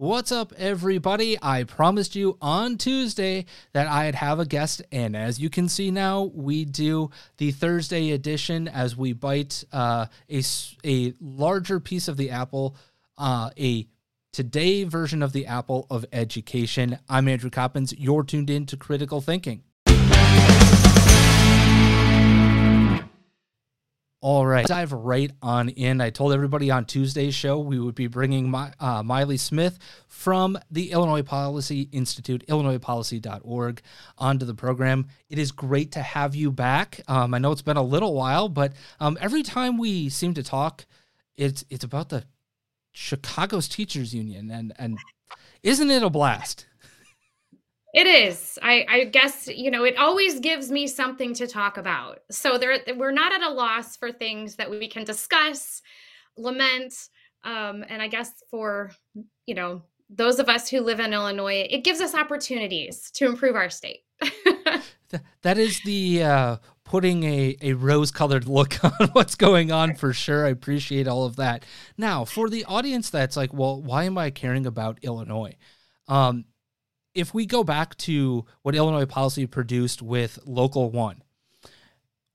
What's up, everybody? I promised you on Tuesday that I'd have a guest, and as you can see now, we do the Thursday edition as we bite uh, a, a larger piece of the apple, uh, a today version of the apple of education. I'm Andrew Coppins. You're tuned in to Critical Thinking. All right, dive right on in. I told everybody on Tuesday's show we would be bringing my, uh, Mailee Smith from the Illinois Policy Institute, illinoispolicy.org, onto the program. It is great to have you back. Um, I know it's been a little while, but um, every time we seem to talk, it's it's about the Chicago's Teachers Union, and and isn't it a blast? It is. I, I guess you know it always gives me something to talk about. So there, we're not at a loss for things that we can discuss, lament, um, and I guess for you know those of us who live in Illinois, it gives us opportunities to improve our state. That is the uh, putting a, a rose colored look on what's going on for sure. I appreciate all of that. Now, for the audience that's like, well, why am I caring about Illinois? Um, if we go back to what Illinois policy produced with Local One,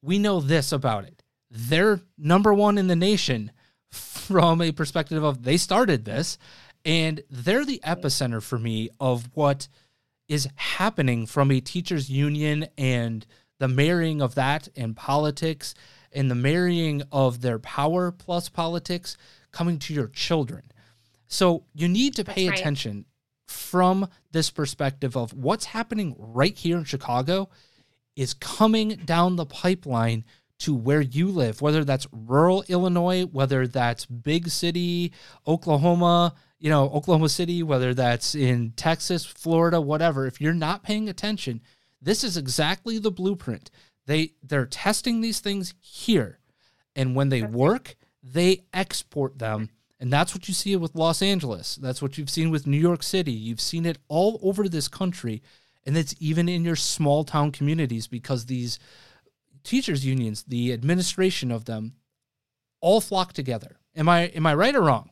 we know this about it. They're number one in the nation from a perspective of they started this, and they're the epicenter for me of what is happening from a teachers union and the marrying of that and politics and the marrying of their power plus politics coming to your children. So you need to pay right. attention from this perspective of what's happening right here in Chicago is coming down the pipeline to where you live, whether that's rural Illinois, whether that's big city, Oklahoma, you know, Oklahoma City, whether that's in Texas, Florida, whatever. If you're not paying attention, this is exactly the blueprint. They they're testing these things here. And when they work, they export them. And that's what you see with Los Angeles. That's what you've seen with New York City. You've seen it all over this country. And it's even in your small town communities because these teachers unions, the administration of them, all flock together. Am I am I right or wrong?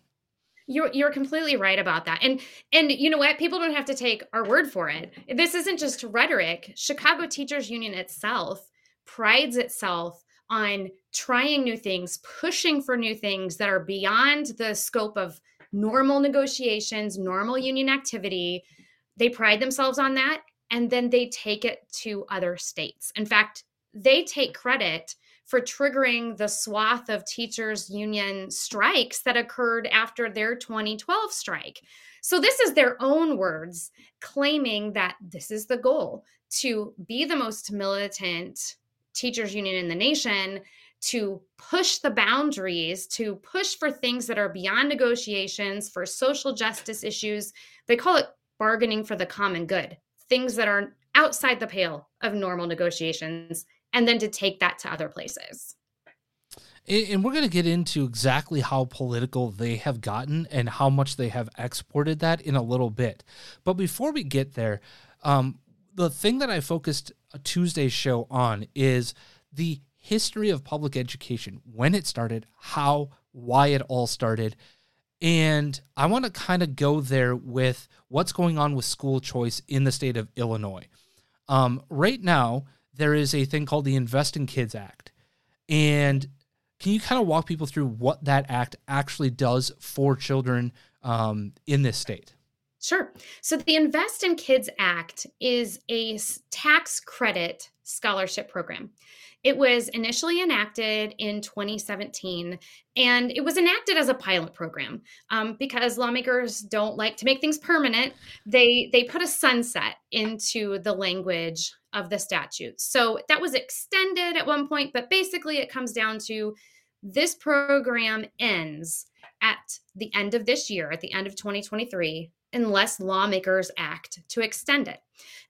You're you're completely right about that. And and you know what? People don't have to take our word for it. This isn't just rhetoric. Chicago Teachers Union itself prides itself on trying new things, pushing for new things that are beyond the scope of normal negotiations, normal union activity. They pride themselves on that and then they take it to other states. In fact, they take credit for triggering the swath of teachers union strikes that occurred after their 2012 strike. So this is their own words claiming that this is the goal to be the most militant teachers union in the nation to push the boundaries to push for things that are beyond negotiations for social justice issues they call it bargaining for the common good things that are outside the pale of normal negotiations and then to take that to other places And we're going to get into exactly how political they have gotten and how much they have exported that in a little bit. But before we get there, um, the thing that I focused a Tuesday show on is the history of public education, when it started, how, why it all started. And I want to kind of go there with what's going on with school choice in the state of Illinois. Um, right now, there is a thing called the Invest in Kids Act. And can you kind of walk people through what that act actually does for children um, in this state? Sure. So the Invest in Kids Act is a tax credit scholarship program. It was initially enacted in 2017, and it was enacted as a pilot program um, because lawmakers don't like to make things permanent. They they put a sunset into the language of the statute, so that was extended at one point. But basically, it comes down to this program ends at the end of this year, at the end of 2023, unless lawmakers act to extend it.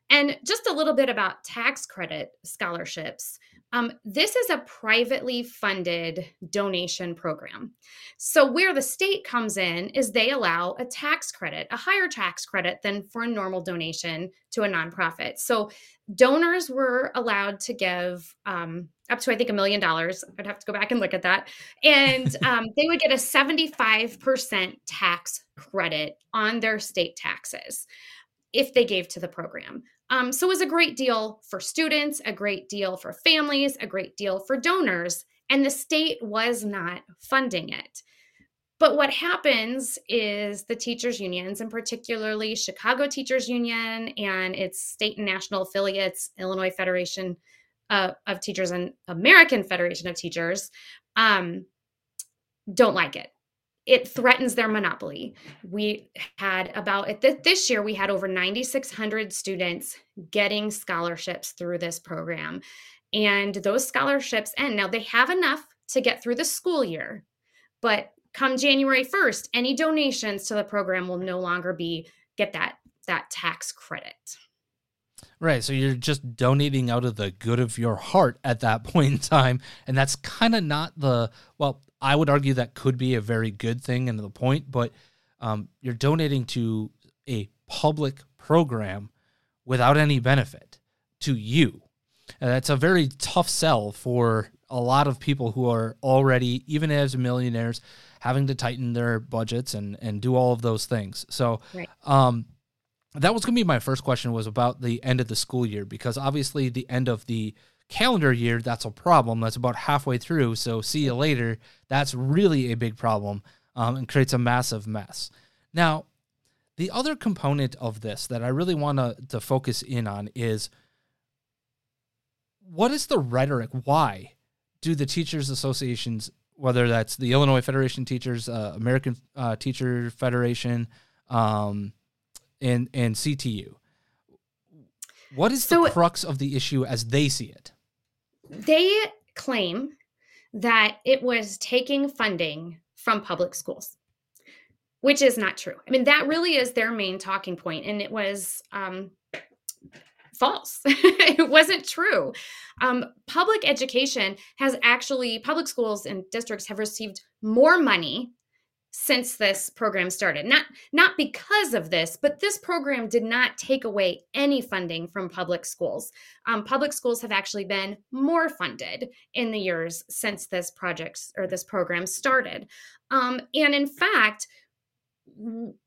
And just a little bit about tax credit scholarships. Um, this is a privately funded donation program. So, where the state comes in is they allow a tax credit, a higher tax credit than for a normal donation to a nonprofit. So, donors were allowed to give um, up to, I think, a million dollars. I'd have to go back and look at that. And um, they would get a 75% tax credit on their state taxes if they gave to the program. Um, so it was a great deal for students, a great deal for families, a great deal for donors, and the state was not funding it. But what happens is the teachers' unions, and particularly Chicago Teachers Union and its state and national affiliates, Illinois Federation uh, of Teachers and American Federation of Teachers, um, don't like it it threatens their monopoly. We had about this year we had over 9600 students getting scholarships through this program. And those scholarships end. Now they have enough to get through the school year, but come January 1st, any donations to the program will no longer be get that that tax credit. Right. So you're just donating out of the good of your heart at that point in time. And that's kind of not the, well, I would argue that could be a very good thing and the point, but um, you're donating to a public program without any benefit to you. And that's a very tough sell for a lot of people who are already, even as millionaires, having to tighten their budgets and, and do all of those things. So, right. um, that was going to be my first question was about the end of the school year because obviously the end of the calendar year, that's a problem. That's about halfway through. So see you later. That's really a big problem um, and creates a massive mess. Now, the other component of this that I really want to, focus in on is what is the rhetoric? Why do the teachers associations, whether that's the Illinois Federation Teachers, uh, American uh, Teacher Federation, um, and and CTU, what is so, the crux of the issue as they see it? They claim that it was taking funding from public schools, which is not true. I mean, that really is their main talking point, and it was um, false. it wasn't true. Um, public education has actually, public schools and districts have received more money since this program started. Not not because of this but this program did not take away any funding from public schools. Um, public schools have actually been more funded in the years since this project or this program started. Um, and in fact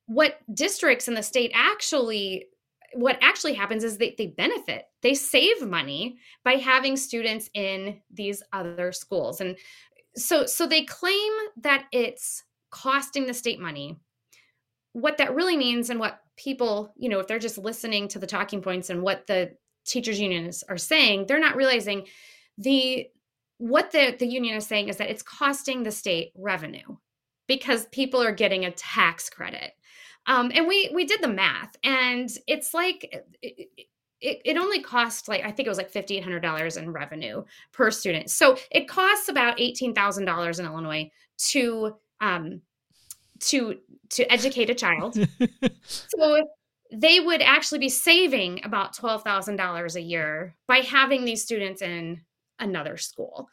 what districts in the state actually what actually happens is they, they benefit. They save money by having students in these other schools. And so so they claim that it's costing the state money. What that really means and what people, you know, if they're just listening to the talking points and what the teachers unions are saying, they're not realizing the what the, the union is saying is that it's costing the state revenue because people are getting a tax credit. Um, and we we did the math, and it's like it, it, it only cost like I think it was like fifty eight hundred dollars in revenue per student. So it costs about eighteen thousand dollars in Illinois to um, to to educate a child. so they would actually be saving about twelve thousand dollars a year by having these students in another school.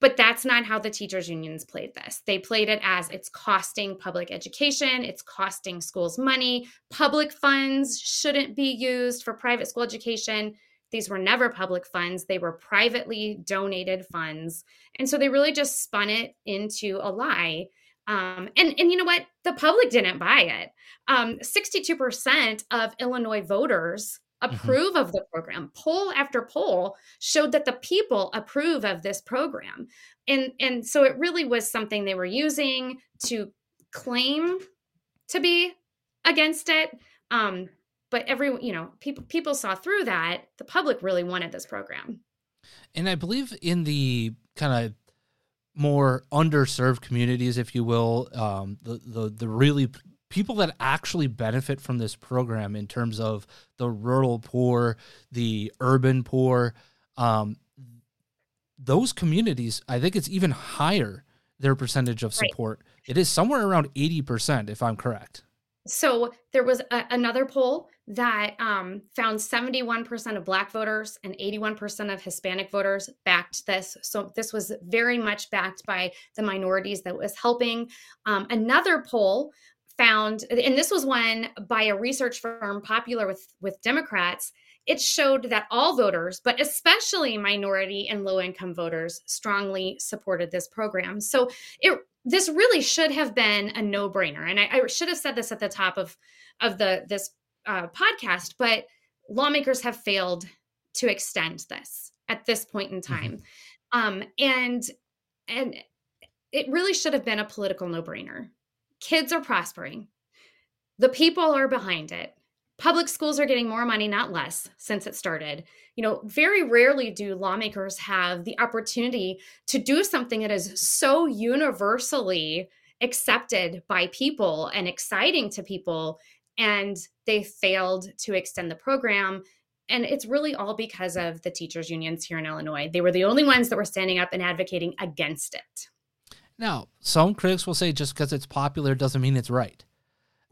But that's not how the teachers' unions played this. They played it as it's costing public education, it's costing schools money. Public funds shouldn't be used for private school education. These were never public funds, they were privately donated funds. And so they really just spun it into a lie. Um, and, and you know what? The public didn't buy it. Um, 62% of Illinois voters Mm-hmm. approve mm-hmm. of the program. Poll after poll showed that the people approve of this program. And and so it really was something they were using to claim to be against it. Um, but every you know, people people saw through that. The public really wanted this program. And I believe in the kind of more underserved communities, if you will, um, the the the really people that actually benefit from this program in terms of the rural poor, the urban poor, um, those communities, I think it's even higher their percentage of support. Right. It is somewhere around 80%, if I'm correct. So there was a, another poll that um, found 71% of Black voters and 81% of Hispanic voters backed this. So this was very much backed by the minorities that was helping. Um, another poll found and this was one by a research firm popular with with democrats it showed that all voters but especially minority and low income voters strongly supported this program so it this really should have been a no brainer and I, I, should have said this at the top of of the this uh, podcast but lawmakers have failed to extend this at this point in mm-hmm. time mm-hmm. um and and it really should have been a political no brainer kids are prospering. The people are behind it. Public schools are getting more money, not less, since it started. You know, very rarely do lawmakers have the opportunity to do something that is so universally accepted by people and exciting to people. And they failed to extend the program. And it's really all because of the teachers' unions here in Illinois. They were the only ones that were standing up and advocating against it. Now, some critics will say just because it's popular doesn't mean it's right.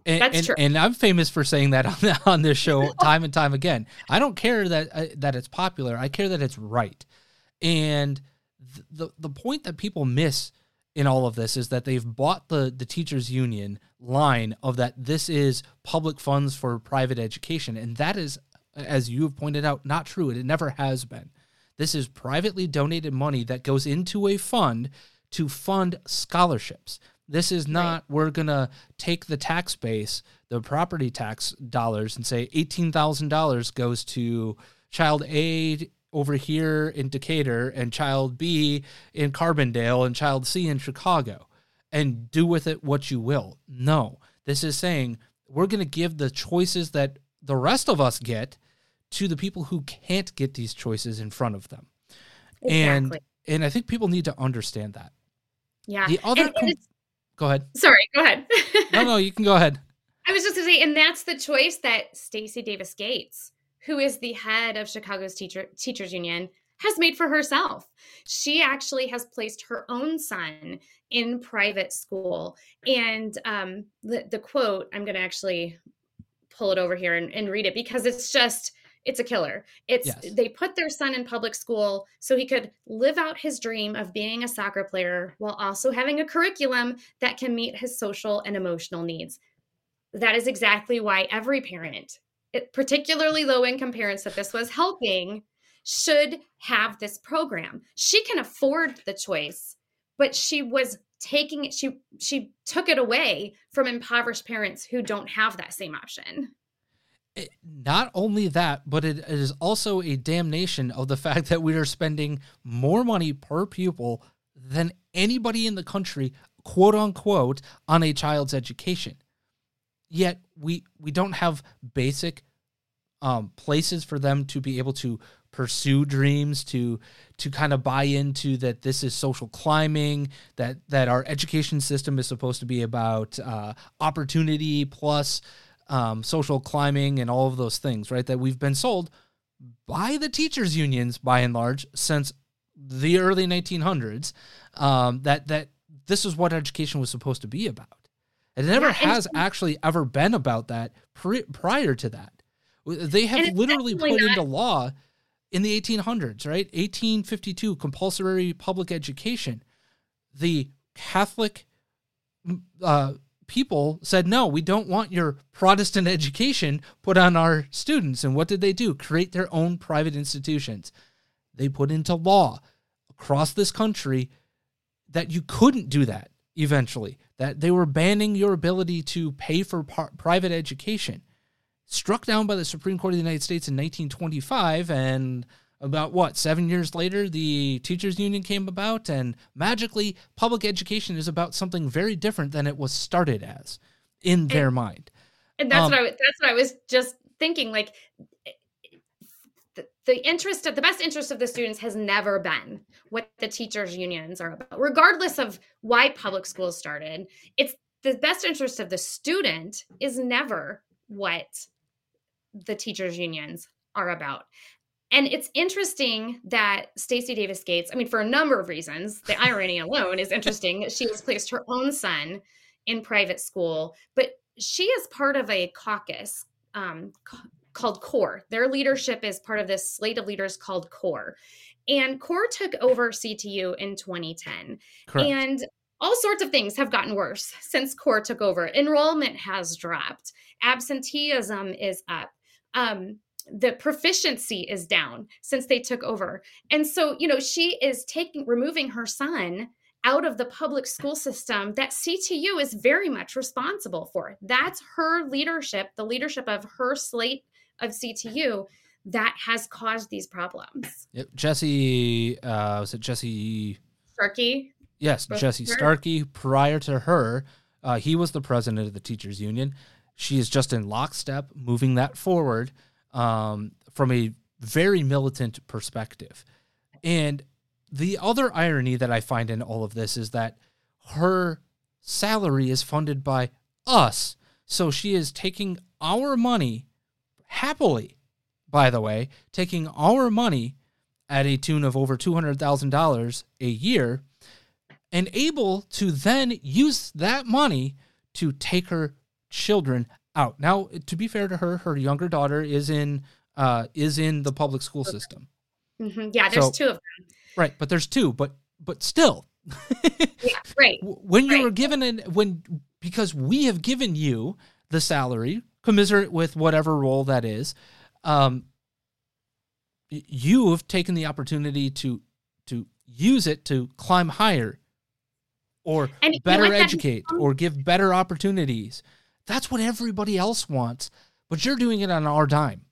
And, That's and, true. And I'm famous for saying that on, on this show time and time again. I don't care that uh, that it's popular. I care that it's right. And the the point that people miss in all of this is that they've bought the the teachers union line of that this is public funds for private education and that is as you have pointed out not true. and It never has been. This is privately donated money that goes into a fund to fund scholarships. This is not, right. we're going to take the tax base, the property tax dollars, and say $18,000 goes to child A over here in Decatur and child B in Carbondale and child C in Chicago and do with it what you will. No, this is saying we're going to give the choices that the rest of us get to the people who can't get these choices in front of them. Exactly. And and I think people need to understand that. Yeah. The other. And, com- go ahead. Sorry. Go ahead. no, no, you can go ahead. I was just going to say, and that's the choice that Stacy Davis Gates, who is the head of Chicago's teacher teachers union, has made for herself. She actually has placed her own son in private school. And um, the, the quote, I'm going to actually pull it over here and, and read it because it's just it's a killer. It's yes. they put their son in public school so he could live out his dream of being a soccer player while also having a curriculum that can meet his social and emotional needs. That is exactly why every parent, particularly low income parents that this was helping, should have this program. She can afford the choice, but she was taking it she she took it away from impoverished parents who don't have that same option eh, not only that, but it is also a damnation of the fact that we are spending more money per pupil than anybody in the country, quote unquote, on a child's education. Yet we we don't have basic um, places for them to be able to pursue dreams, to to kind of buy into that this is social climbing, that that our education system is supposed to be about uh, opportunity plus um, social climbing and all of those things, right? That we've been sold by the teachers' unions by and large since the early 1900s. Um, that that this is what education was supposed to be about. It never yeah, has actually ever been about that pre- prior to that. They have literally put not- into law in the 1800s, right? 1852, compulsory public education. The Catholic uh, people said, no, we don't want your Protestant education put on our students. And what did they do? Create their own private institutions. They put into law across this country that you couldn't do that eventually, that they were banning your ability to pay for par- private education. Struck down by the Supreme Court of the United States in 1925 and about what seven years later the teachers union came about and magically public education is about something very different than it was started as in and, their mind. and that's um, what i that's what i was just thinking like the, the interest of the best interest of the students has never been what the teachers unions are about. Regardless of why public schools started it's the best interest of the student is never what the teachers unions are about and it's interesting that Stacy Davis Gates, I mean, for a number of reasons, the irony alone is interesting. She has placed her own son in private school, but she is part of a caucus um, called CORE. Their leadership is part of this slate of leaders called CORE. And CORE took over CTU in 2010. Correct. And all sorts of things have gotten worse since CORE took over. Enrollment has dropped, absenteeism is up. Um, the proficiency is down since they took over. And so, you know, she is taking removing her son out of the public school system that CTU is very much responsible for. That's her leadership, the leadership of her slate of CTU that has caused these problems. Yep. Jesse, uh, was it Jesse Sharkey? Yes, Jesse Sharkey. Prior to her, uh, he was the president of the teachers union. She is just in lockstep, moving that forward um, from a very militant perspective. And the other irony that I find in all of this is that her salary is funded by us. So she is taking our money happily, by the way, taking our money at a tune of over $200,000 a year and able to then use that money to take her children out. Now, to be fair to her, her younger daughter is in uh, is in the public school system. Mm-hmm. Yeah, there's so, two of them. Right, but there's two, but but still. yeah, right. When you right. were given an when because we have given you the salary commiserate with whatever role that is, um, you have taken the opportunity to to use it to climb higher or better educate or give better opportunities that's what everybody else wants, but you're doing it on our dime.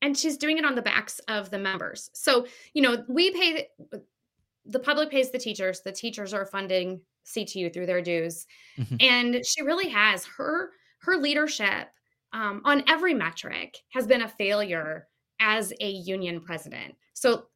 And she's doing it on the backs of the members. So, you know, we pay the public pays the teachers, the teachers are funding CTU through their dues. Mm-hmm. And she really has her her leadership um, on every metric has been a failure as a union president. So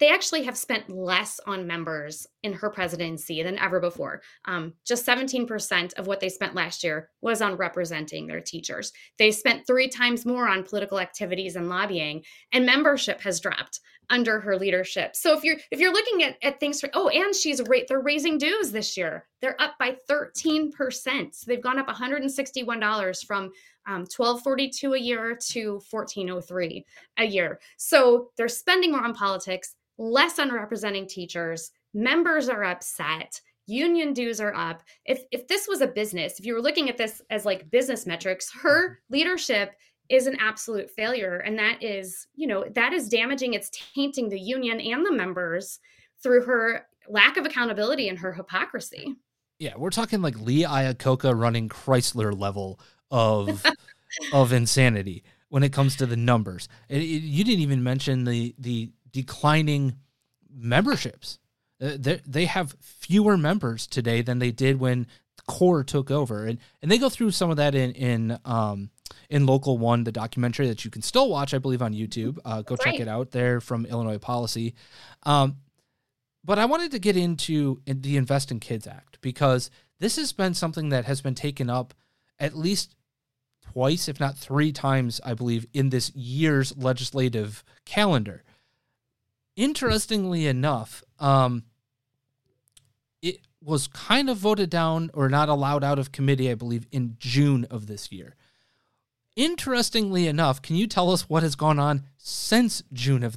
they actually have spent less on members in her presidency than ever before. Um, just 17% of what they spent last year was on representing their teachers. They spent three times more on political activities and lobbying, and membership has dropped under her leadership. So if you're if you're looking at, at things for oh, and she's rate they're raising dues this year. They're up by 13%. So they've gone up $161 from um, 1242 a year to 1403 a year. So they're spending more on politics less on representing teachers. Members are upset. Union dues are up. If if this was a business, if you were looking at this as like business metrics, her mm-hmm. leadership is an absolute failure and that is, you know, that is damaging it's tainting the union and the members through her lack of accountability and her hypocrisy. Yeah, we're talking like Lee Iacocca running Chrysler level of of insanity when it comes to the numbers. It, it, you didn't even mention the the declining memberships. Uh, they have fewer members today than they did when Core took over, and and they go through some of that in in um, in Local One, the documentary that you can still watch, I believe, on YouTube. Uh, go check it out. There from Illinois Policy. Um, but I wanted to get into the Invest in Kids Act because this has been something that has been taken up at least twice, if not three times, I believe, in this year's legislative calendar interestingly enough, um, it was kind of voted down or not allowed out of committee, I believe, in June of this year. Interestingly enough, can you tell us what has gone on since June of?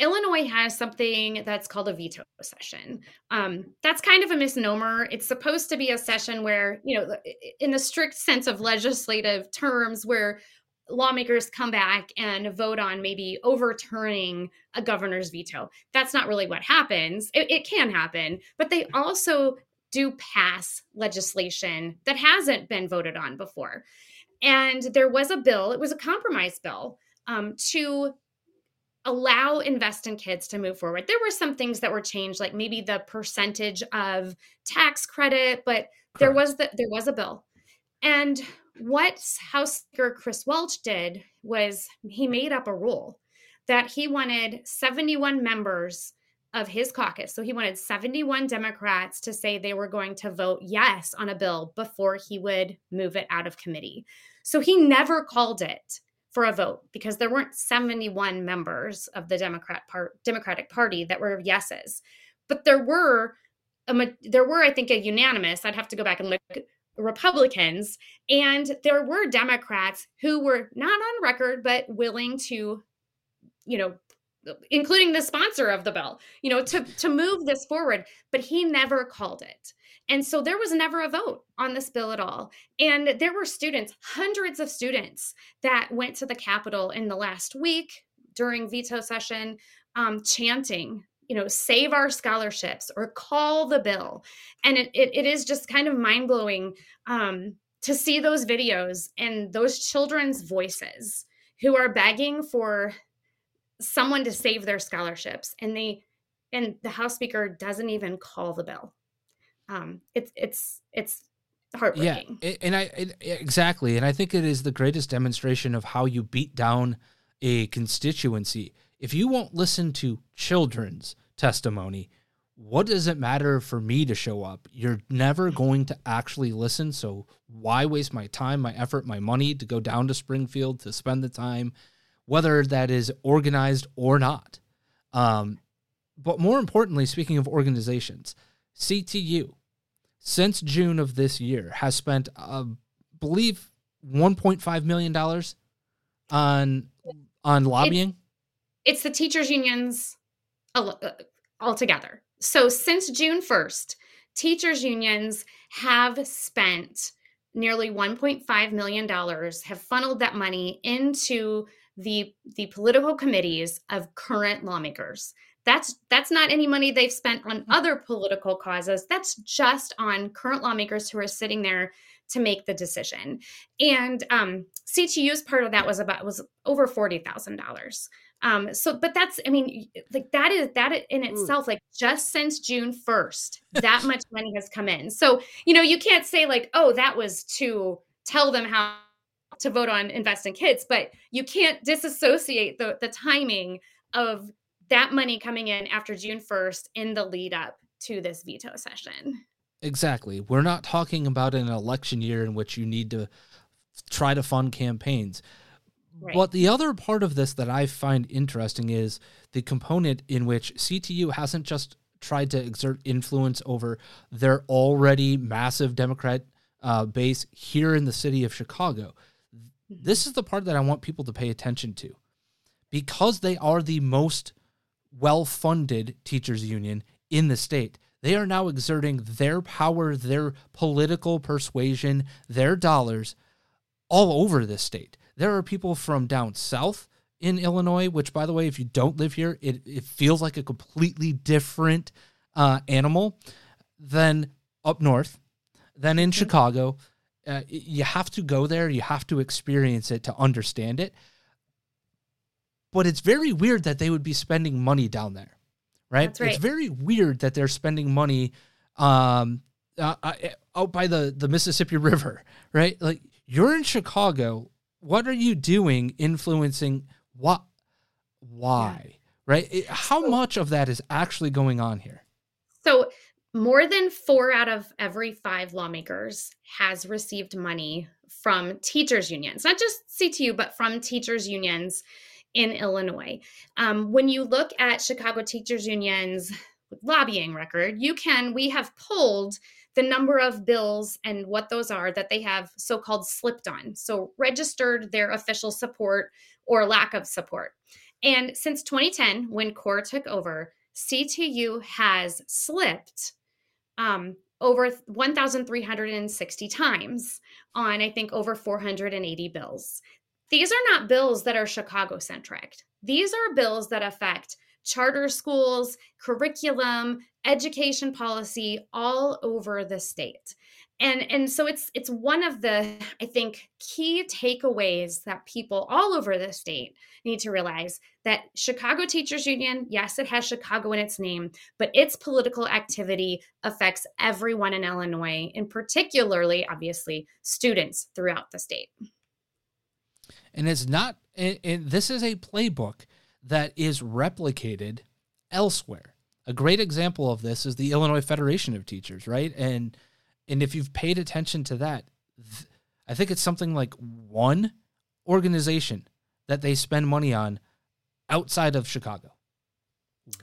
Illinois has something that's called a veto session. Um, that's kind of a misnomer. It's supposed to be a session where, you know, in the strict sense of legislative terms, where lawmakers come back and vote on maybe overturning a governor's veto. That's not really what happens. It, it can happen, but they also do pass legislation that hasn't been voted on before. And there was a bill, it was a compromise bill um, to allow invest in kids to move forward. There were some things that were changed, like maybe the percentage of tax credit, but there was the, there was a bill. And what House Speaker Chris Welch did was he made up a rule that he wanted 71 members of his caucus. So he wanted 71 Democrats to say they were going to vote yes on a bill before he would move it out of committee. So he never called it for a vote because there weren't 71 members of the Democrat part, Democratic Party that were yeses. But there were a, there were I think a unanimous, I'd have to go back and look Republicans, and there were Democrats who were not on record but willing to, you know, including the sponsor of the bill, you know, to to move this forward. But he never called it. And so there was never a vote on this bill at all. And there were students, hundreds of students, that went to the Capitol in the last week during veto session, um, chanting you know save our scholarships or call the bill and it, it, it is just kind of mind-blowing um, to see those videos and those children's voices who are begging for someone to save their scholarships and they and the house speaker doesn't even call the bill um it's it's it's heartbreaking yeah and i it, exactly and i think it is the greatest demonstration of how you beat down a constituency if you won't listen to children's testimony, what does it matter for me to show up? You're never going to actually listen. So why waste my time, my effort, my money to go down to Springfield to spend the time, whether that is organized or not? Um, but more importantly, speaking of organizations, CTU, since June of this year, has spent, I uh, believe, $1.5 million on on lobbying it's the teachers unions uh, altogether. So since June 1st, teachers unions have spent nearly 1.5 million dollars have funneled that money into the the political committees of current lawmakers that's that's not any money they've spent on other political causes. That's just on current lawmakers who are sitting there to make the decision. And um, ctu's part of that was about was over $40000 um so but that's i mean like that is that in itself like just since june 1st that much money has come in. So you know you can't say like oh that was to tell them how to vote on invest in kids but you can't disassociate the the timing of that money coming in after june 1st in the lead up to this veto session exactly we're not talking about an election year in which you need to try to fund campaigns Right. But the other part of this that I find interesting is the component in which CTU hasn't just tried to exert influence over their already massive Democrat uh, base here in the city of Chicago. Mm-hmm. This is the part that I want people to pay attention to. Because they are the most well funded teachers union in the state, they are now exerting their power, their political persuasion, their dollars all over this state. There are people from down south in Illinois, which, by the way, if you don't live here, it, it feels like a completely different uh, animal than up north, than in Chicago. Uh, you have to go there, you have to experience it to understand it. But it's very weird that they would be spending money down there, right? right. It's very weird that they're spending money um, uh, uh, out by the, the Mississippi River, right? Like you're in Chicago. What are you doing influencing what? Why? Yeah. Right? It, how so, much of that is actually going on here? So, more than four out of every five lawmakers has received money from teachers' unions, not just CTU, but from teachers' unions in Illinois. Um, when you look at Chicago Teachers Union's lobbying record, you can, we have pulled the number of bills and what those are that they have so called slipped on. So, registered their official support or lack of support. And since 2010, when CORE took over, CTU has slipped um, over 1,360 times on, I think, over 480 bills. These are not bills that are Chicago centric. These are bills that affect charter schools, curriculum, education policy all over the state. And and so it's it's one of the I think key takeaways that people all over the state need to realize that Chicago Teachers Union, yes, it has Chicago in its name, but its political activity affects everyone in Illinois, and particularly obviously students throughout the state. And it's not and, this is a playbook that is replicated elsewhere. A great example of this is the Illinois Federation of Teachers, right? And and if you've paid attention to that, th- I think it's something like one organization that they spend money on outside of Chicago.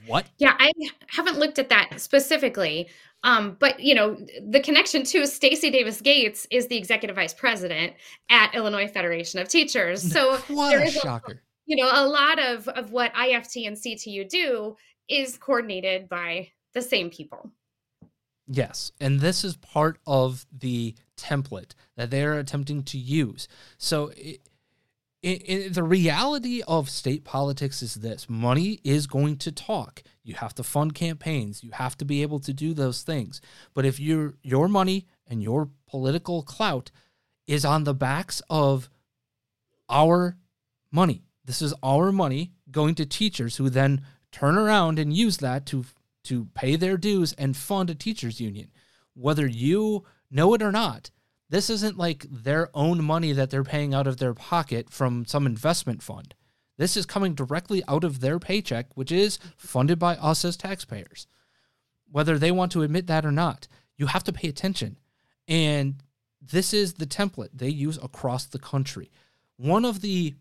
What? Yeah, I haven't looked at that specifically. Um, but you know, the connection to Stacy Davis Gates is the executive vice president at Illinois Federation of Teachers. So what there a is shocker. A, you know, a lot of of what IFT and CTU do is coordinated by the same people. Yes, and this is part of the template that they're attempting to use. So it, it, it, the reality of state politics is this money is going to talk. You have to fund campaigns. You have to be able to do those things. But if your your money and your political clout is on the backs of our money, this is our money going to teachers who then turn around and use that to to pay their dues and fund a teachers union. Whether you know it or not, this isn't like their own money that they're paying out of their pocket from some investment fund. This is coming directly out of their paycheck, which is funded by us as taxpayers. Whether they want to admit that or not, you have to pay attention. And this is the template they use across the country. One of the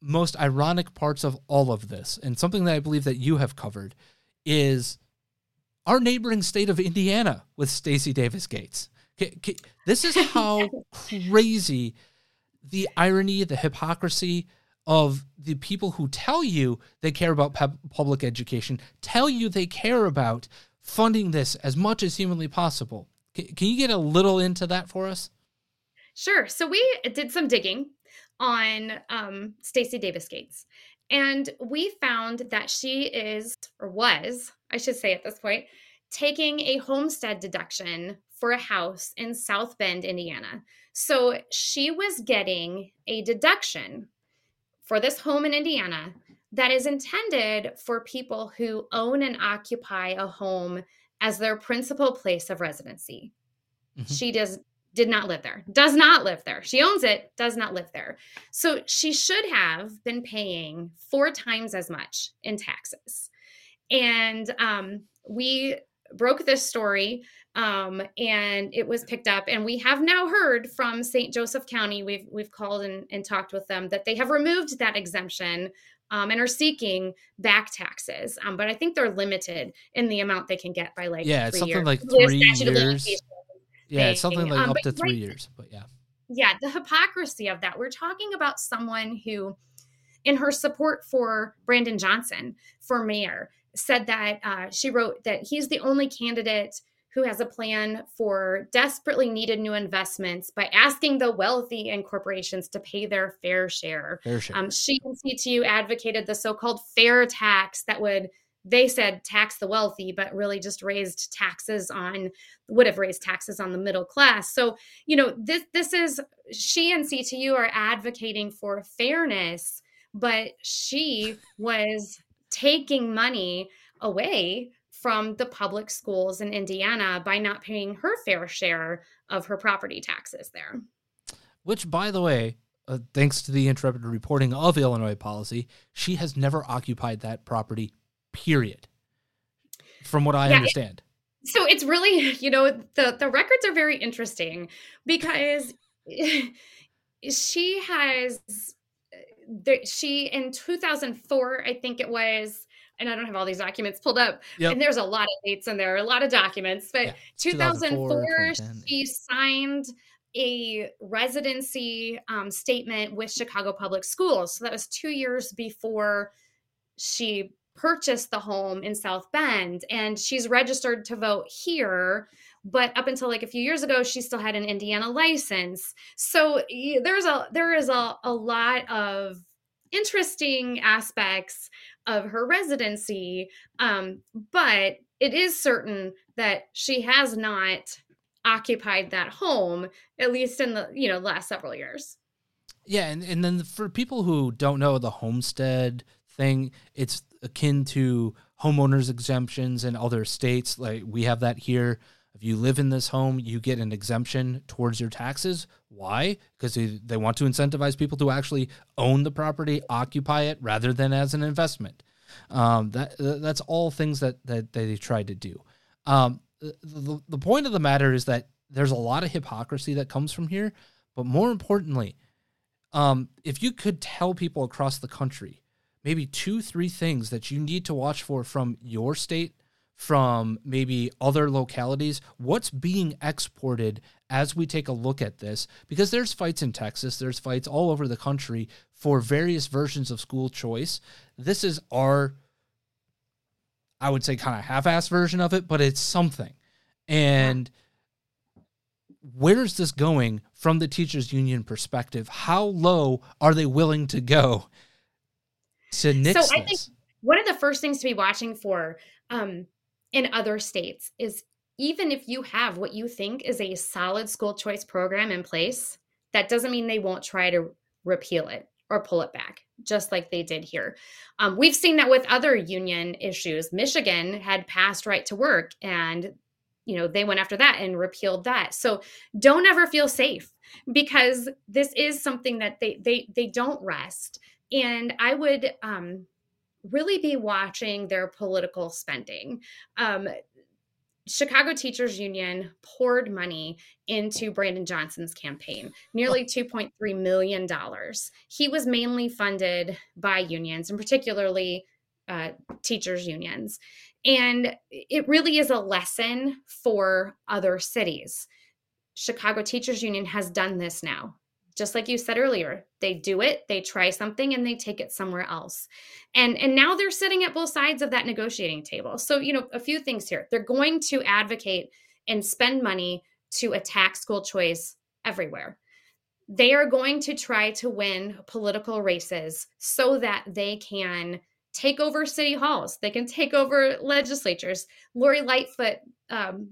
most ironic parts of all of this, and something that I believe that you have covered, is our neighboring state of Indiana with Stacy Davis Gates. This is how crazy the irony, the hypocrisy of the people who tell you they care about public education, tell you they care about funding this as much as humanly possible. Can you get a little into that for us? Sure. So we did some digging on um, Stacy Davis Gates, and we found that she is, or was, I should say at this point, taking a homestead deduction for a house in South Bend, Indiana. So she was getting a deduction for this home in Indiana that is intended for people who own and occupy a home as their principal place of residency. Mm-hmm. She does did not live there. Does not live there. She owns it, does not live there. So she should have been paying four times as much in taxes. And um, we broke this story um, and it was picked up. And we have now heard from st joseph county we've we've called and, and talked with them that they have removed that exemption um, and are seeking back taxes. Um, but i think they're limited in the amount they can get by like yeah it's something years. like three years. yeah it's something like um, up to three right, years but yeah. Yeah the hypocrisy of that. We're talking about someone who in her support for brandon johnson for mayor said that uh, she wrote that he's the only candidate who has a plan for desperately needed new investments by asking the wealthy and corporations to pay their fair share. Fair share. Um, she and CTU advocated the so called fair tax that would they said tax the wealthy, but really just raised taxes on would have raised taxes on the middle class. So, you know, this this is she and CTU are advocating for fairness, but she was taking money away from the public schools in Indiana by not paying her fair share of her property taxes there. Which, by the way, uh, thanks to the interrupted reporting of Illinois policy, she has never occupied that property period. From what I yeah, understand. It, so it's really, you know, the the records are very interesting because she has she in 2004 i think it was and i don't have all these documents pulled up yep. and there's a lot of dates in there a lot of documents but yeah, 2004 she signed a residency um, statement with chicago public schools. So that was two years before she purchased the home in South Bend and she's registered to vote here but up until like a few years ago she still had an Indiana license so there's a there is a, a lot of interesting aspects of her residency um, but it is certain that she has not occupied that home at least in the you know last several years yeah and, and then for people who don't know the homestead thing it's akin to homeowners exemptions in other states. Like we have that here. If you live in this home, you get an exemption towards your taxes. Why? Because they, want to incentivize people to actually own the property, occupy it, rather than as an investment. Um, that that's all things that that, they tried to do. Um, the, the point of the matter is that there's a lot of hypocrisy that comes from here, but more importantly, um, if you could tell people across the country maybe two, three things that you need to watch for from your state, from maybe other localities. What's being exported as we take a look at this? Because there's fights in Texas, there's fights all over the country for various versions of school choice. This is our, I would say, kind of half ass version of it, but it's something. And where's this going from the teachers union perspective how low are they willing to go to nix so I think one of the first things to be watching for um, in other states is even if you have what you think is a solid school choice program in place, that doesn't mean they won't try to repeal it or pull it back, just like they did here. Um, we've seen that with other union issues. Michigan had passed right to work, and you know they went after that and repealed that. So don't ever feel safe because this is something that they they they don't rest and I would um, really be watching their political spending. Um, Chicago Teachers Union poured money into Brandon Johnson's campaign, nearly $2.3 million. He was mainly funded by unions, and particularly uh, teachers' unions. And it really is a lesson for other cities. Chicago Teachers Union has done this now just like you said earlier they do it they try something and they take it somewhere else. And and now they're sitting at both sides of that negotiating table. So you know a few things here. They're going to advocate and spend money to attack school choice everywhere. They are going to try to win political races so that they can take over city halls. They can take over legislatures. Lori lightfoot um,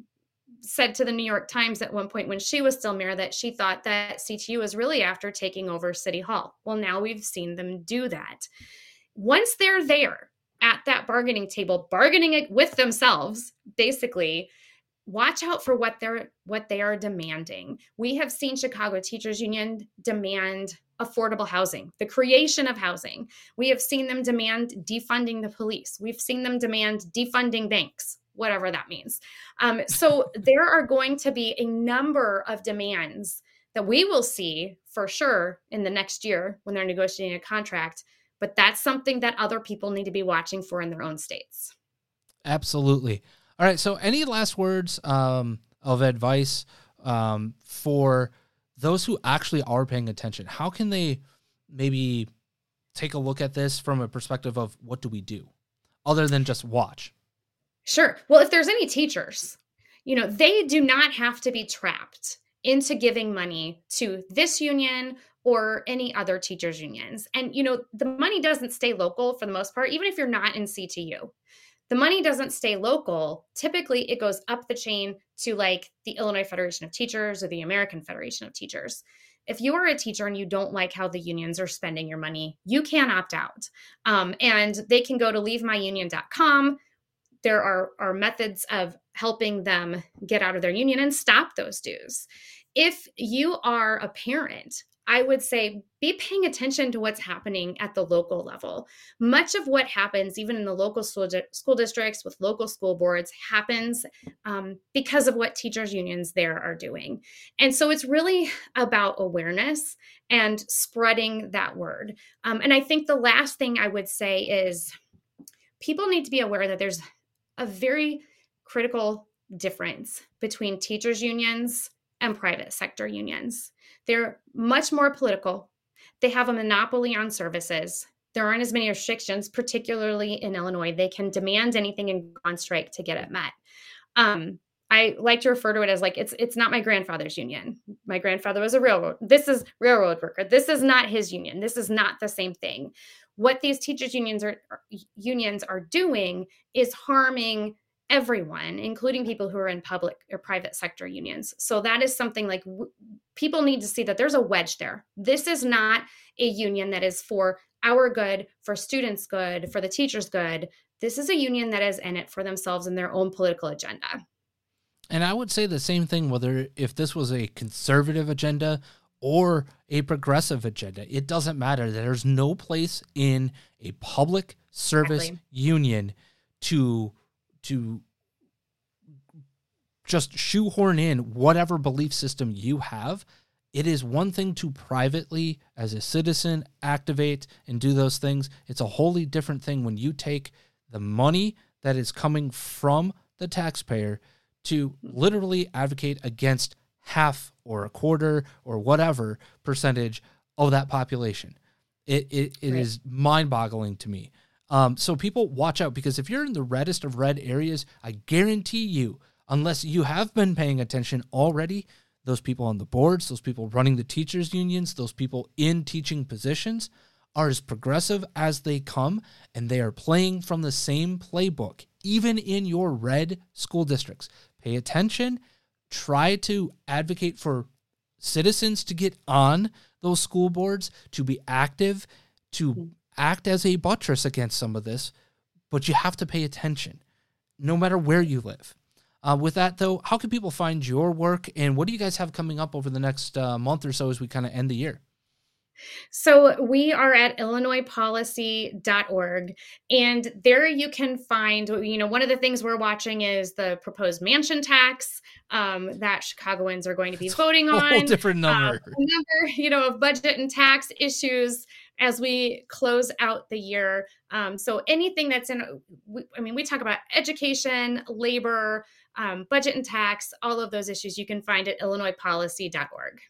said to the New York Times at one point when she was still mayor that she thought that CTU was really after taking over City Hall. Well, now we've seen them do that. Once they're there at that bargaining table, bargaining with themselves, basically, watch out for what they're what they are demanding. We have seen Chicago Teachers Union demand affordable housing, the creation of housing. We have seen them demand defunding the police. We've seen them demand defunding banks whatever that means. Um, so there are going to be a number of demands that we will see for sure in the next year when they're negotiating a contract. But that's something that other people need to be watching for in their own states. Absolutely. All right. So, any last words um, of advice um, for those who actually are paying attention? How can they maybe take a look at this from a perspective of what do we do other than just watch? Sure. Well, if there's any teachers, you know, they do not have to be trapped into giving money to this union or any other teachers unions. And you know, the money doesn't stay local for the most part even if you're not in CTU. The money doesn't stay local. Typically, it goes up the chain to like the Illinois Federation of Teachers or the American Federation of Teachers. If you are a teacher and you don't like how the unions are spending your money, you can opt out. Um, and they can go to leavemyunion.com. There are, are methods of helping them get out of their union and stop those dues. If you are a parent I would say be paying attention to what's happening at the local level. Much of what happens, even in the local school, di- school districts with local school boards, happens um, because of what teachers' unions there are doing. And so it's really about awareness and spreading that word. Um, and I think the last thing I would say is people need to be aware that there's a very critical difference between teachers' unions and private sector unions. They're much more political. They have a monopoly on services. There aren't as many restrictions, particularly in Illinois. They can demand anything and go on strike to get it met. Um, I like to refer to it as like it's it's not my grandfather's union. My grandfather was a railroad. This is railroad worker. This is not his union. This is not the same thing. What these teachers unions are er, unions are doing is harming everyone, including people who are in public or private sector unions. So that is something like w- people need to see that there's a wedge there. This is not a union that is for our good, for students' good, for the teachers' good. This is a union that is in it for themselves and their own political agenda. And I would say the same thing whether if this was a conservative agenda or a progressive agenda. It doesn't matter. There's no place in a public service Exactly. union to to just shoehorn in whatever belief system you have. It is one thing to privately, as a citizen, activate and do those things. It's a wholly different thing when you take the money that is coming from the taxpayer to literally advocate against half or a quarter or whatever percentage of that population. It, it, it Right. is mind boggling to me. Um, so people watch out because if you're in the reddest of red areas, I guarantee you, unless you have been paying attention already, those people on the boards, those people running the teachers unions, those people in teaching positions are as progressive as they come and they are playing from the same playbook, even in your red school districts. Pay attention, try to advocate for citizens to get on those school boards, to be active, to act as a buttress against some of this, but you have to pay attention no matter where you live. Uh, with that, though, how can people find your work and what do you guys have coming up over the next uh, month or so as we kind of end the year? So we are at illinoispolicy.org and there you can find you know one of the things we're watching is the proposed mansion tax um, that Chicagoans are going to be voting A on. whole different Um, number. a number, you know, of budget and tax issues as we close out the year. Um, so anything that's in, we, I mean, we talk about education, labor, um, budget and tax, all of those issues you can find at illinoispolicy.org.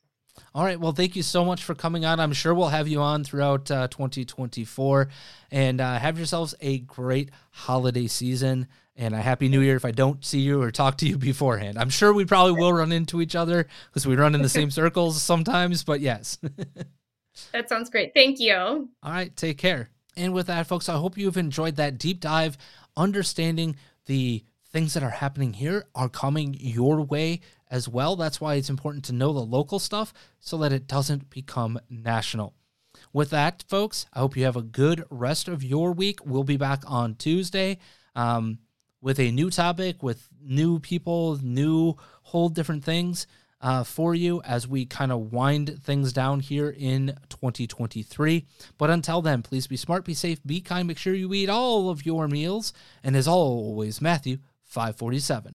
All right. Well, thank you so much for coming on. I'm sure we'll have you on throughout uh, 2024 and uh, have yourselves a great holiday season and a happy new year if I don't see you or talk to you beforehand. I'm sure we probably will run into each other because we run in the same circles sometimes, but yes. That sounds great. Thank you. All right, take care. And with that, folks, I hope you've enjoyed that deep dive, understanding the things that are happening here are coming your way as well. That's why it's important to know the local stuff so that it doesn't become national. With that, folks, I hope you have a good rest of your week. We'll be back on Tuesday um, with a new topic, with new people, new whole different things uh, for you as we kind of wind things down here in 2023. But until then, please be smart, be safe, be kind, make sure you eat all of your meals. And as always, Matthew 547.